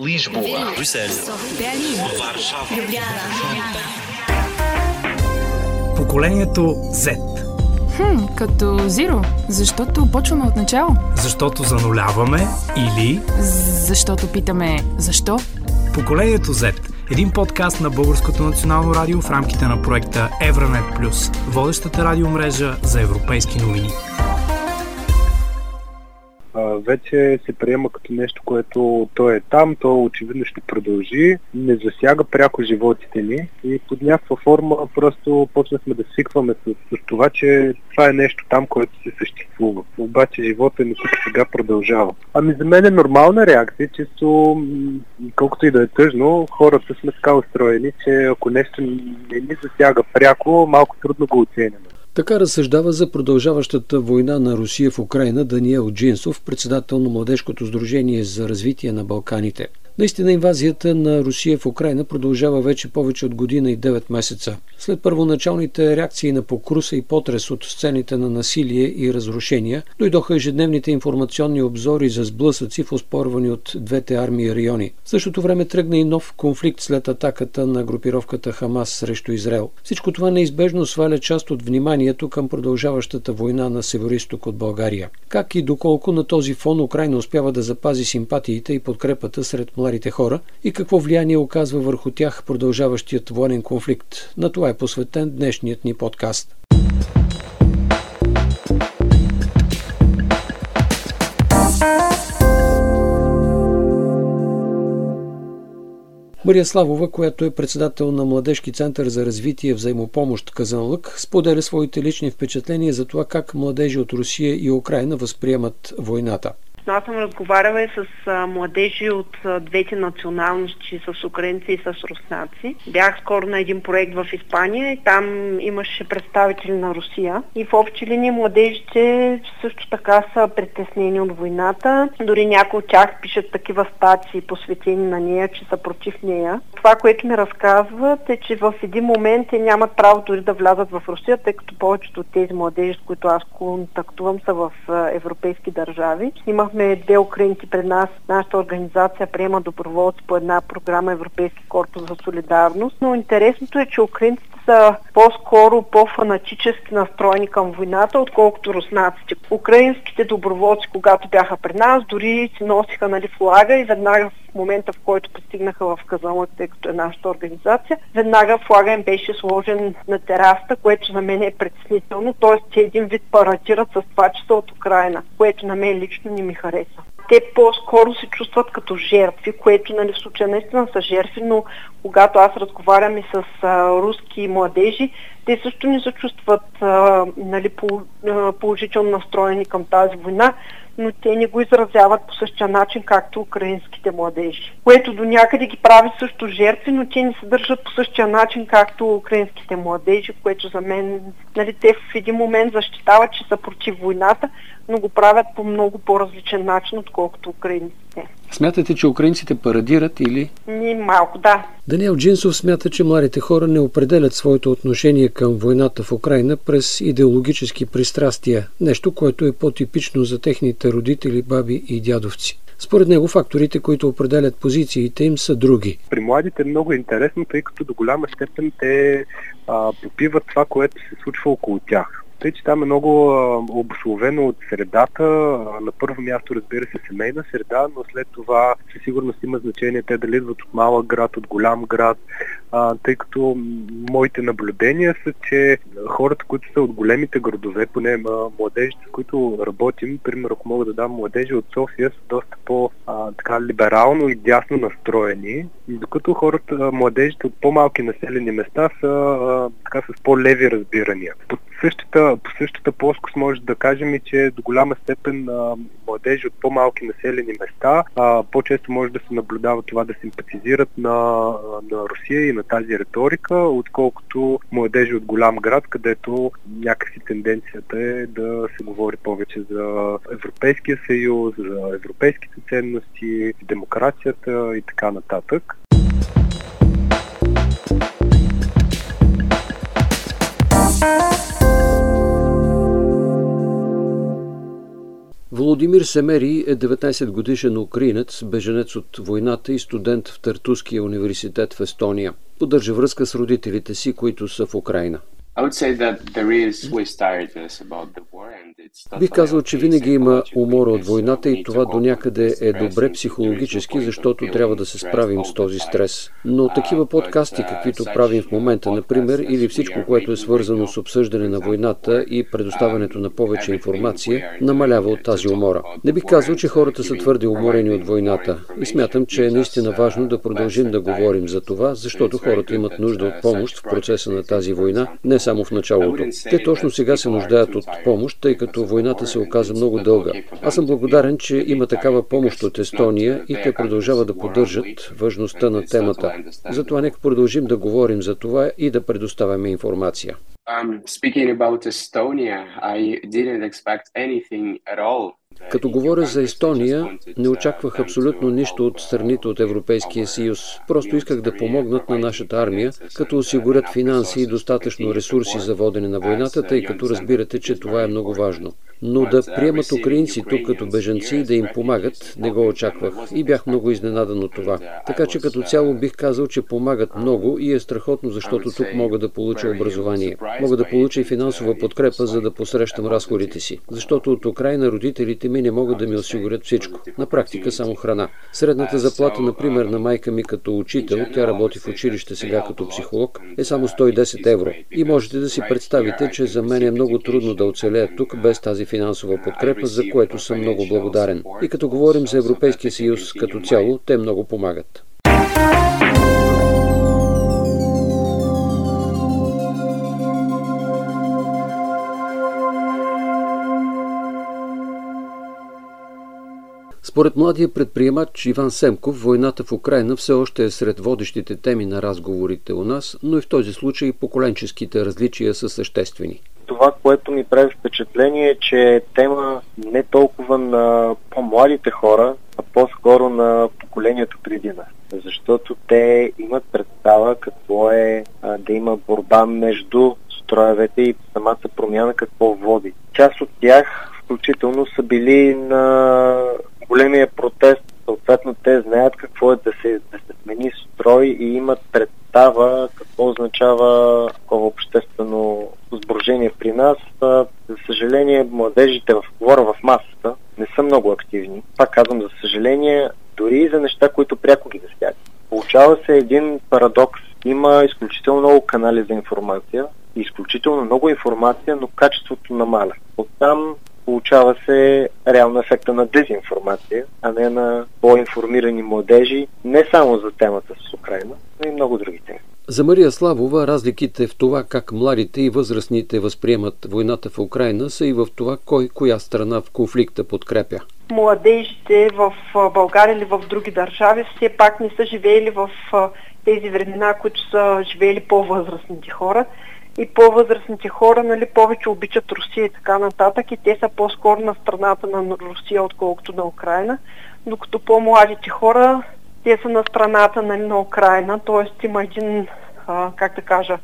Lisboa, Берлин, Варшава, Любляна. Поколението Z. Хм, като Zero, защото почваме от начало. Защото зануляваме или Защото питаме защо? Поколението Z. Един подкаст на Българското национално радио в рамките на проекта Евранет Плюс, водещата радиомрежа за европейски новини. Вече се приема като нещо, което то е там, то очевидно ще продължи, не засяга пряко животите ни и под някаква форма просто почнахме да свикваме с, с това, че това е нещо там, което се съществува. Обаче живота ни тук сега продължава. Ами за мен е нормална реакция, често, колкото и да е тъжно, хората сме така устроени, че ако нещо не ни засяга пряко, малко трудно го оценяме. Така разсъждава за продължаващата война на Русия в Украина Даниел Джинсов, председател на Младежкото сдружение за развитие на Балканите. Наистина инвазията на Русия в Украина продължава вече повече от година и 9 месеца. След първоначалните реакции на покруса и потрес от сцените на насилие и разрушения, дойдоха ежедневните информационни обзори за сблъсъци в оспорвани от двете армии райони. В същото време тръгна и нов конфликт след атаката на групировката Хамас срещу Израел. Всичко това неизбежно сваля част от вниманието към продължаващата война на североисток от България. Как и доколко на този фон Украина успява да запази симпатиите и подкрепата сред младите хора и какво влияние оказва върху тях продължаващият военен конфликт. На това е посветен днешният ни подкаст. Мария Славова, която е председател на Младежки център за развитие взаимопомощ Казанлък, споделя своите лични впечатления за това как младежи от Русия и Украина възприемат войната. Аз съм разговаряла и с а, младежи от а, двете националности, с украинци и с руснаци. Бях скоро на един проект в Испания и там имаше представители на Русия. И в общи линии младежите също така са притеснени от войната. Дори някои от тях пишат такива статии, посветени на нея, че са против нея. Това, което ми разказват е, че в един момент те нямат право дори да влязат в Русия, тъй като повечето от тези младежи, с които аз контактувам, са в европейски държави. Имахме две украинки пред нас. Нашата организация приема доброволци по една програма Европейски корпус за солидарност. Но интересното е, че украинците са по-скоро по-фанатически настроени към войната, отколкото руснаците. Украинските доброволци, когато бяха при нас, дори си носиха нали, флага и веднага в момента, в който пристигнаха в Казанлък, тъй като е нашата организация, веднага флага им беше сложен на тераста, което на мен е притеснително, т.е. те един вид паратират с това, че са от Украина, което на мен лично не ми хареса те по-скоро се чувстват като жертви, което нали, в случая наистина са жертви, но когато аз разговарям и с а, руски младежи, те също не се чувстват а, нали, положително настроени към тази война, но те не го изразяват по същия начин, както украинските младежи. Което до някъде ги прави също жертви, но те не се държат по същия начин, както украинските младежи, което за мен, нали, те в един момент защитават, че са против войната, но го правят по много по-различен начин, отколкото украинците. Смятате, че украинците парадират или... Ни малко, да. Даниел Джинсов смята, че младите хора не определят своето отношение към войната в Украина през идеологически пристрастия, нещо, което е по-типично за техните родители, баби и дядовци. Според него факторите, които определят позициите им са други. При младите е много интересно, тъй като до голяма степен те а, попиват това, което се случва около тях. Тъй, че там е много обословено от средата. На първо място, разбира се, семейна среда, но след това със сигурност има значение те дали идват от малък град, от голям град, а, тъй като моите наблюдения са, че хората, които са от големите градове, поне а, младежите, с които работим, примерно ако мога да дам младежи от София, са доста по-либерално и дясно настроени, докато хората, младежите от по-малки населени места са а, така с по-леви разбирания. По същата, по същата плоскост може да кажем и, че до голяма степен а, младежи от по-малки населени места а, по-често може да се наблюдава това да симпатизират на, на Русия и на тази риторика, отколкото младежи от голям град, където някакси тенденцията е да се говори повече за Европейския съюз, за европейските ценности, демокрацията и така нататък. Володимир Семери е 19 годишен украинец, беженец от войната и студент в Тартуския университет в Естония. Поддържа връзка с родителите си, които са в Украина. Бих казал, че винаги има умора от войната и това до някъде е добре психологически, защото трябва да се справим с този стрес. Но такива подкасти, каквито правим в момента, например, или всичко, което е свързано с обсъждане на войната и предоставянето на повече информация, намалява от тази умора. Не бих казал, че хората са твърде уморени от войната и смятам, че е наистина важно да продължим да говорим за това, защото хората имат нужда от помощ в процеса на тази война, не само в началото. Те точно сега се нуждаят от помощ, тъй като войната се оказа много дълга. Аз съм благодарен, че има такава помощ от Естония и те продължават да поддържат важността на темата. Затова нека продължим да говорим за това и да предоставяме информация. Um, Estonia, като говоря за Естония, не очаквах абсолютно нищо от страните от Европейския съюз. Просто исках да помогнат на нашата армия, като осигурят финанси и достатъчно ресурси за водене на войната, тъй като разбирате, че това е много важно. Но да приемат украинци тук като бежанци и да им помагат, не го очаквах и бях много изненадан от това. Така че като цяло бих казал, че помагат много и е страхотно, защото тук мога да получа образование. Мога да получа и финансова подкрепа, за да посрещам разходите си. Защото от Украина родителите ми не могат да ми осигурят всичко. На практика само храна. Средната заплата, например, на майка ми като учител, тя работи в училище сега като психолог, е само 110 евро. И можете да си представите, че за мен е много трудно да оцелея тук без тази финансова подкрепа, за което съм много благодарен. И като говорим за Европейския съюз като цяло, те много помагат. Според младия предприемач Иван Семков, войната в Украина все още е сред водещите теми на разговорите у нас, но и в този случай поколенческите различия са съществени. Това, което ми прави впечатление е, че е тема не толкова на по-младите хора, а по-скоро на поколението преди нас. Защото те имат представа какво е а, да има борба между строевете и самата промяна какво води. Част от тях включително са били на големия протест. Съответно, те знаят какво е да се, да се смени строй и имат представа какво означава такова обществено сборжение при нас. За съжаление, младежите, в, говоря в масата, не са много активни. Пак казвам, за съжаление, дори и за неща, които пряко ги засягат. Получава се един парадокс. Има изключително много канали за информация, изключително много информация, но качеството намаля. Оттам получава се реално ефекта на дезинформация, а не на по-информирани младежи, не само за темата с Украина, но и много други теми. За Мария Славова разликите в това как младите и възрастните възприемат войната в Украина са и в това кой коя страна в конфликта подкрепя. Младежите в България или в други държави все пак не са живеели в тези времена, които са живеели по-възрастните хора и по-възрастните хора нали, повече обичат Русия и така нататък и те са по-скоро на страната на Русия, отколкото на Украина, докато по-младите хора те са на страната нали, на Украина, т.е. има един, а, как да кажа,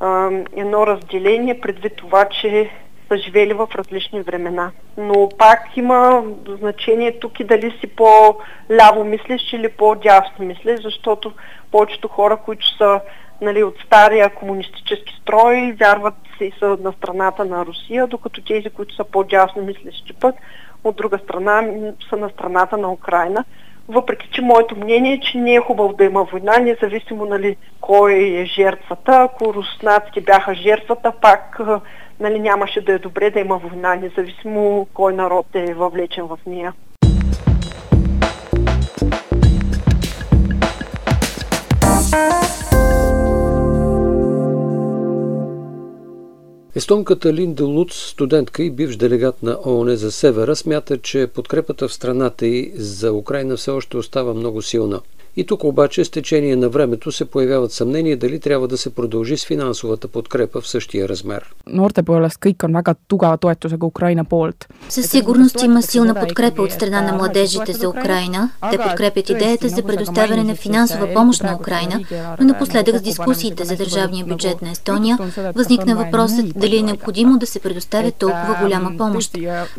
а, едно разделение предвид това, че са живели в различни времена. Но пак има значение тук и дали си по-ляво мислиш или по-дясно мислиш, защото повечето хора, които са нали, от стария комунистически строй, вярват и са на страната на Русия, докато тези, които са по-дясно мислещи път, от друга страна са на страната на Украина. Въпреки, че моето мнение е, че не е хубаво да има война, независимо нали, кой е жертвата. Ако руснаците бяха жертвата, пак нали, нямаше да е добре да има война, независимо кой народ е въвлечен в нея. Естонката Линда Луц, студентка и бивш делегат на ООН за Севера, смята, че подкрепата в страната и за Украина все още остава много силна. И тук обаче с течение на времето се появяват съмнения дали трябва да се продължи с финансовата подкрепа в същия размер. Noorte poolest kõik on väga tugeva toetusega Ukraina poolt. Със сигурност има силна подкрепа от страна на младежите за Украина. Те подкрепят идеята за предоставяне на финансова помощ на Украина, но напоследък с дискусиите за държавния бюджет на Естония възникна въпросът дали е необходимо да се предоставя толкова голяма помощ.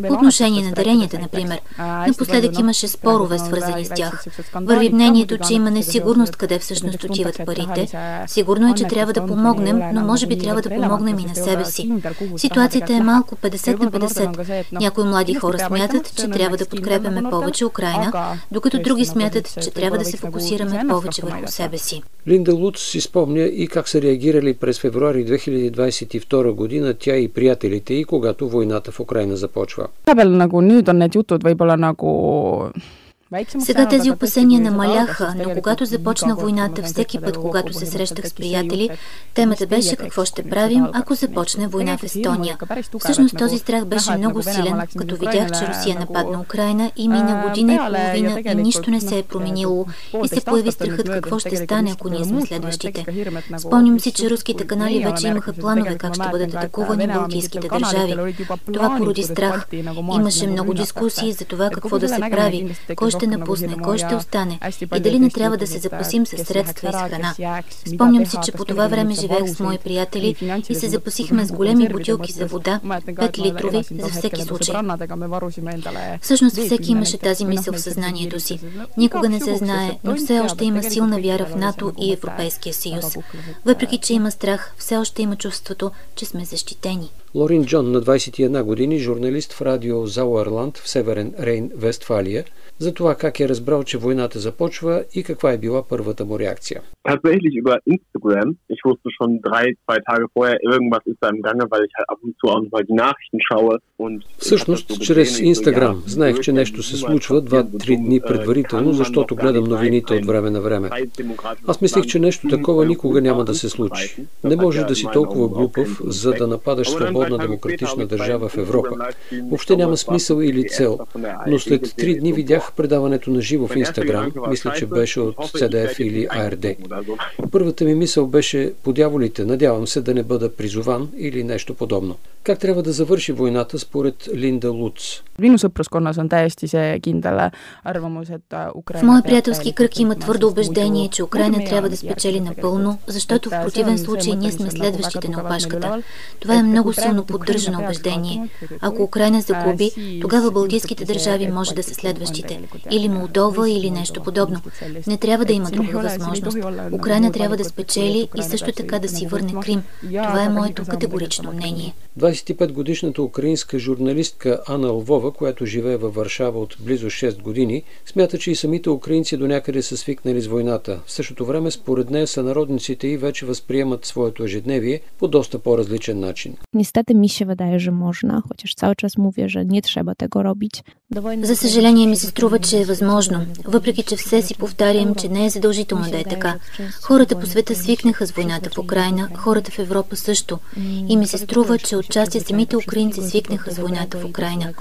По отношение на даренията, например, напоследък имаше спорове свързани с тях. Върви мнението, че има несигурност къде всъщност отиват парите. Сигурно е, че трябва да помогнем, но може би трябва да помогнем и на себе си. Ситуацията е малко 50 на 50. Някои млади хора смятат, че трябва да подкрепяме повече Украина, докато други смятат, че трябва да се фокусираме повече върху себе си. Линда Луц си спомня и как са реагирали през февруари 2022 година тя и приятелите и когато войната в Украина започва. Сега тези опасения намаляха, но когато започна войната, всеки път, когато се срещах с приятели, темата беше какво ще правим, ако започне война в Естония. Всъщност този страх беше много силен, като видях, че Русия нападна Украина и мина година и половина и нищо не се е променило и се появи страхът какво ще стане, ако ние сме следващите. Спомням си, че руските канали вече имаха планове как ще бъдат атакувани балтийските държави. Това породи страх. Имаше много дискусии за това какво да се прави, кой ще напусне, кой ще остане и дали не трябва да се запасим с средства и с храна. Спомням си, че по това време живеех с мои приятели и се запасихме с големи бутилки за вода, 5 литрови, за всеки случай. Всъщност всеки имаше тази мисъл в съзнанието си. Никога не се знае, но все още има силна вяра в НАТО и Европейския съюз. Въпреки, че има страх, все още има чувството, че сме защитени. Лорин Джон на 21 години, журналист в радио Зауерланд в Северен Рейн, Вестфалия, за това как е разбрал, че войната започва и каква е била първата му реакция. Tatsächlich über Instagram. Ich wusste schon drei, zwei Tage vorher, irgendwas ist da im Gange, weil ich halt ab und zu auch mal die Nachrichten schaue. Und Всъщност, чрез Инстаграм. Знаех, че нещо се случва 2-3 дни предварително, защото гледам новините от време на време. Аз мислих, че нещо такова никога няма да се случи. Не можеш да си толкова глупав, за да нападаш свободна демократична държава в Европа. Въобще няма смисъл или цел. Но след три дни видях предаването на живо в Инстаграм, мисля, че беше от CDF или ARD. Първата ми мисъл беше по дяволите, надявам се да не бъда призован или нещо подобно. Как трябва да завърши войната според Линда Луц? В моя приятелски кръг има твърдо убеждение, че Украина трябва да спечели напълно, защото в противен случай ние сме следващите на опашката. Това е много силно поддържано убеждение. Ако Украина загуби, тогава Балтийските държави може да са следващите. Или Молдова, или нещо подобно. Не трябва да има друга възможност. Украина трябва да спечели и също така да си върне Крим. Това е моето категорично мнение. 25-годишната украинска журналистка Ана Лвова, която живее във Варшава от близо 6 години, смята, че и самите украинци до някъде са свикнали с войната. В същото време, според нея, сънародниците и вече възприемат своето ежедневие по доста по-различен начин. Niestety mi się wydaje, że można, chociaż cały czas mówię, że nie trzeba tego robić. За съжаление ми се струва, че е възможно, въпреки че все си повтарям, че не е задължително да е така. Хората по света свикнаха с войната в Украина, хората в Европа също. И ми се струва, че отчасти самите украинци свикнаха с войната в Украина.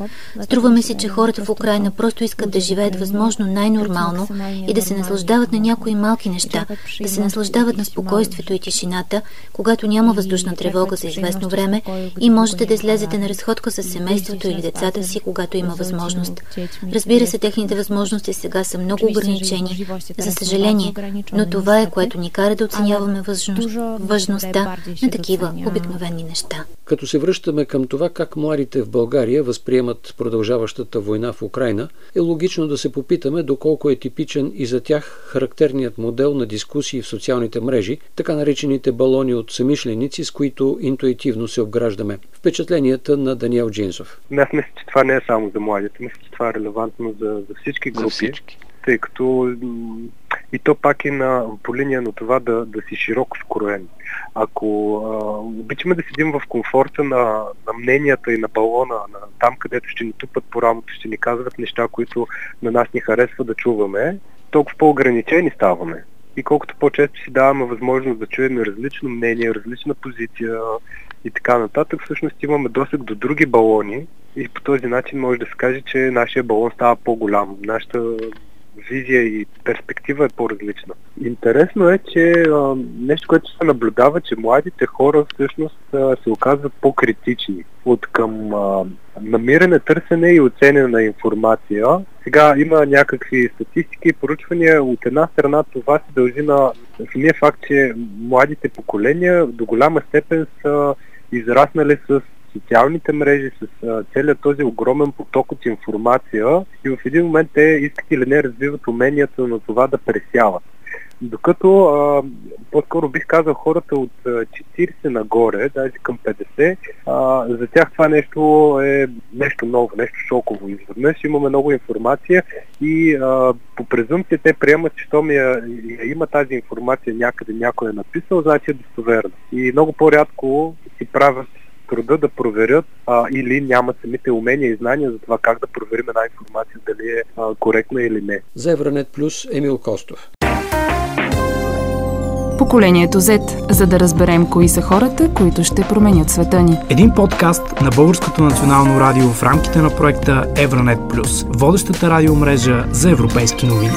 Струва ми се, че хората в Украина просто искат да живеят възможно най-нормално и да се наслаждават на някои малки неща, да се наслаждават на спокойствието и тишината, когато няма въздушна тревога за известно време и можете да излезете на разходка с семейството или децата си, когато има възможност. Разбира се, техните възможности сега са много ограничени, за съжаление, но това е което ни кара да оценяваме важност, важността на такива обикновени неща. Като се връщаме към това как младите в България възприемат продължаващата война в Украина, е логично да се попитаме доколко е типичен и за тях характерният модел на дискусии в социалните мрежи, така наречените балони от самишленици, с които интуитивно се обграждаме. Впечатленията на Даниел Джинсов. Аз мисля, че това не е само за младите. Мисля, че това е релевантно за, за всички групи. За всички. Тъй като и то пак е на, по линия на това да, да си широко скроен. Ако а, обичаме да седим в комфорта на, на мненията и на балона, на, там където ще ни тупат по рамото, ще ни казват неща, които на нас ни харесва да чуваме, толкова по-ограничени ставаме. И колкото по-често си даваме възможност да чуем различно мнение, различна позиция и така нататък, всъщност имаме досег до други балони и по този начин може да се каже, че нашия балон става по-голям. Нашата визия и перспектива е по-различна. Интересно е, че а, нещо, което се наблюдава, че младите хора всъщност а, се оказват по-критични от към а, намиране, търсене и оценене на информация. Сега има някакви статистики и поручвания. От една страна това се дължи на самия факт, че младите поколения до голяма степен са израснали с социалните мрежи, с а, целият този огромен поток от информация и в един момент те искат или не развиват уменията на това да пресяват. Докато а, по-скоро бих казал хората от 40 нагоре, даже към 50, а, за тях това нещо е нещо ново, нещо шоково. Изведнъж имаме много информация и а, по презумпция те приемат, че щом я, я има тази информация някъде някой е написал, значи е достоверна. И много по-рядко си правят труда да проверят а, или нямат самите умения и знания за това как да проверим една информация дали е а, коректна или не. За Евранет Плюс Емил Костов. Поколението Z, за да разберем кои са хората, които ще променят света ни. Един подкаст на Българското национално радио в рамките на проекта Евранет Плюс, водещата радиомрежа за европейски новини.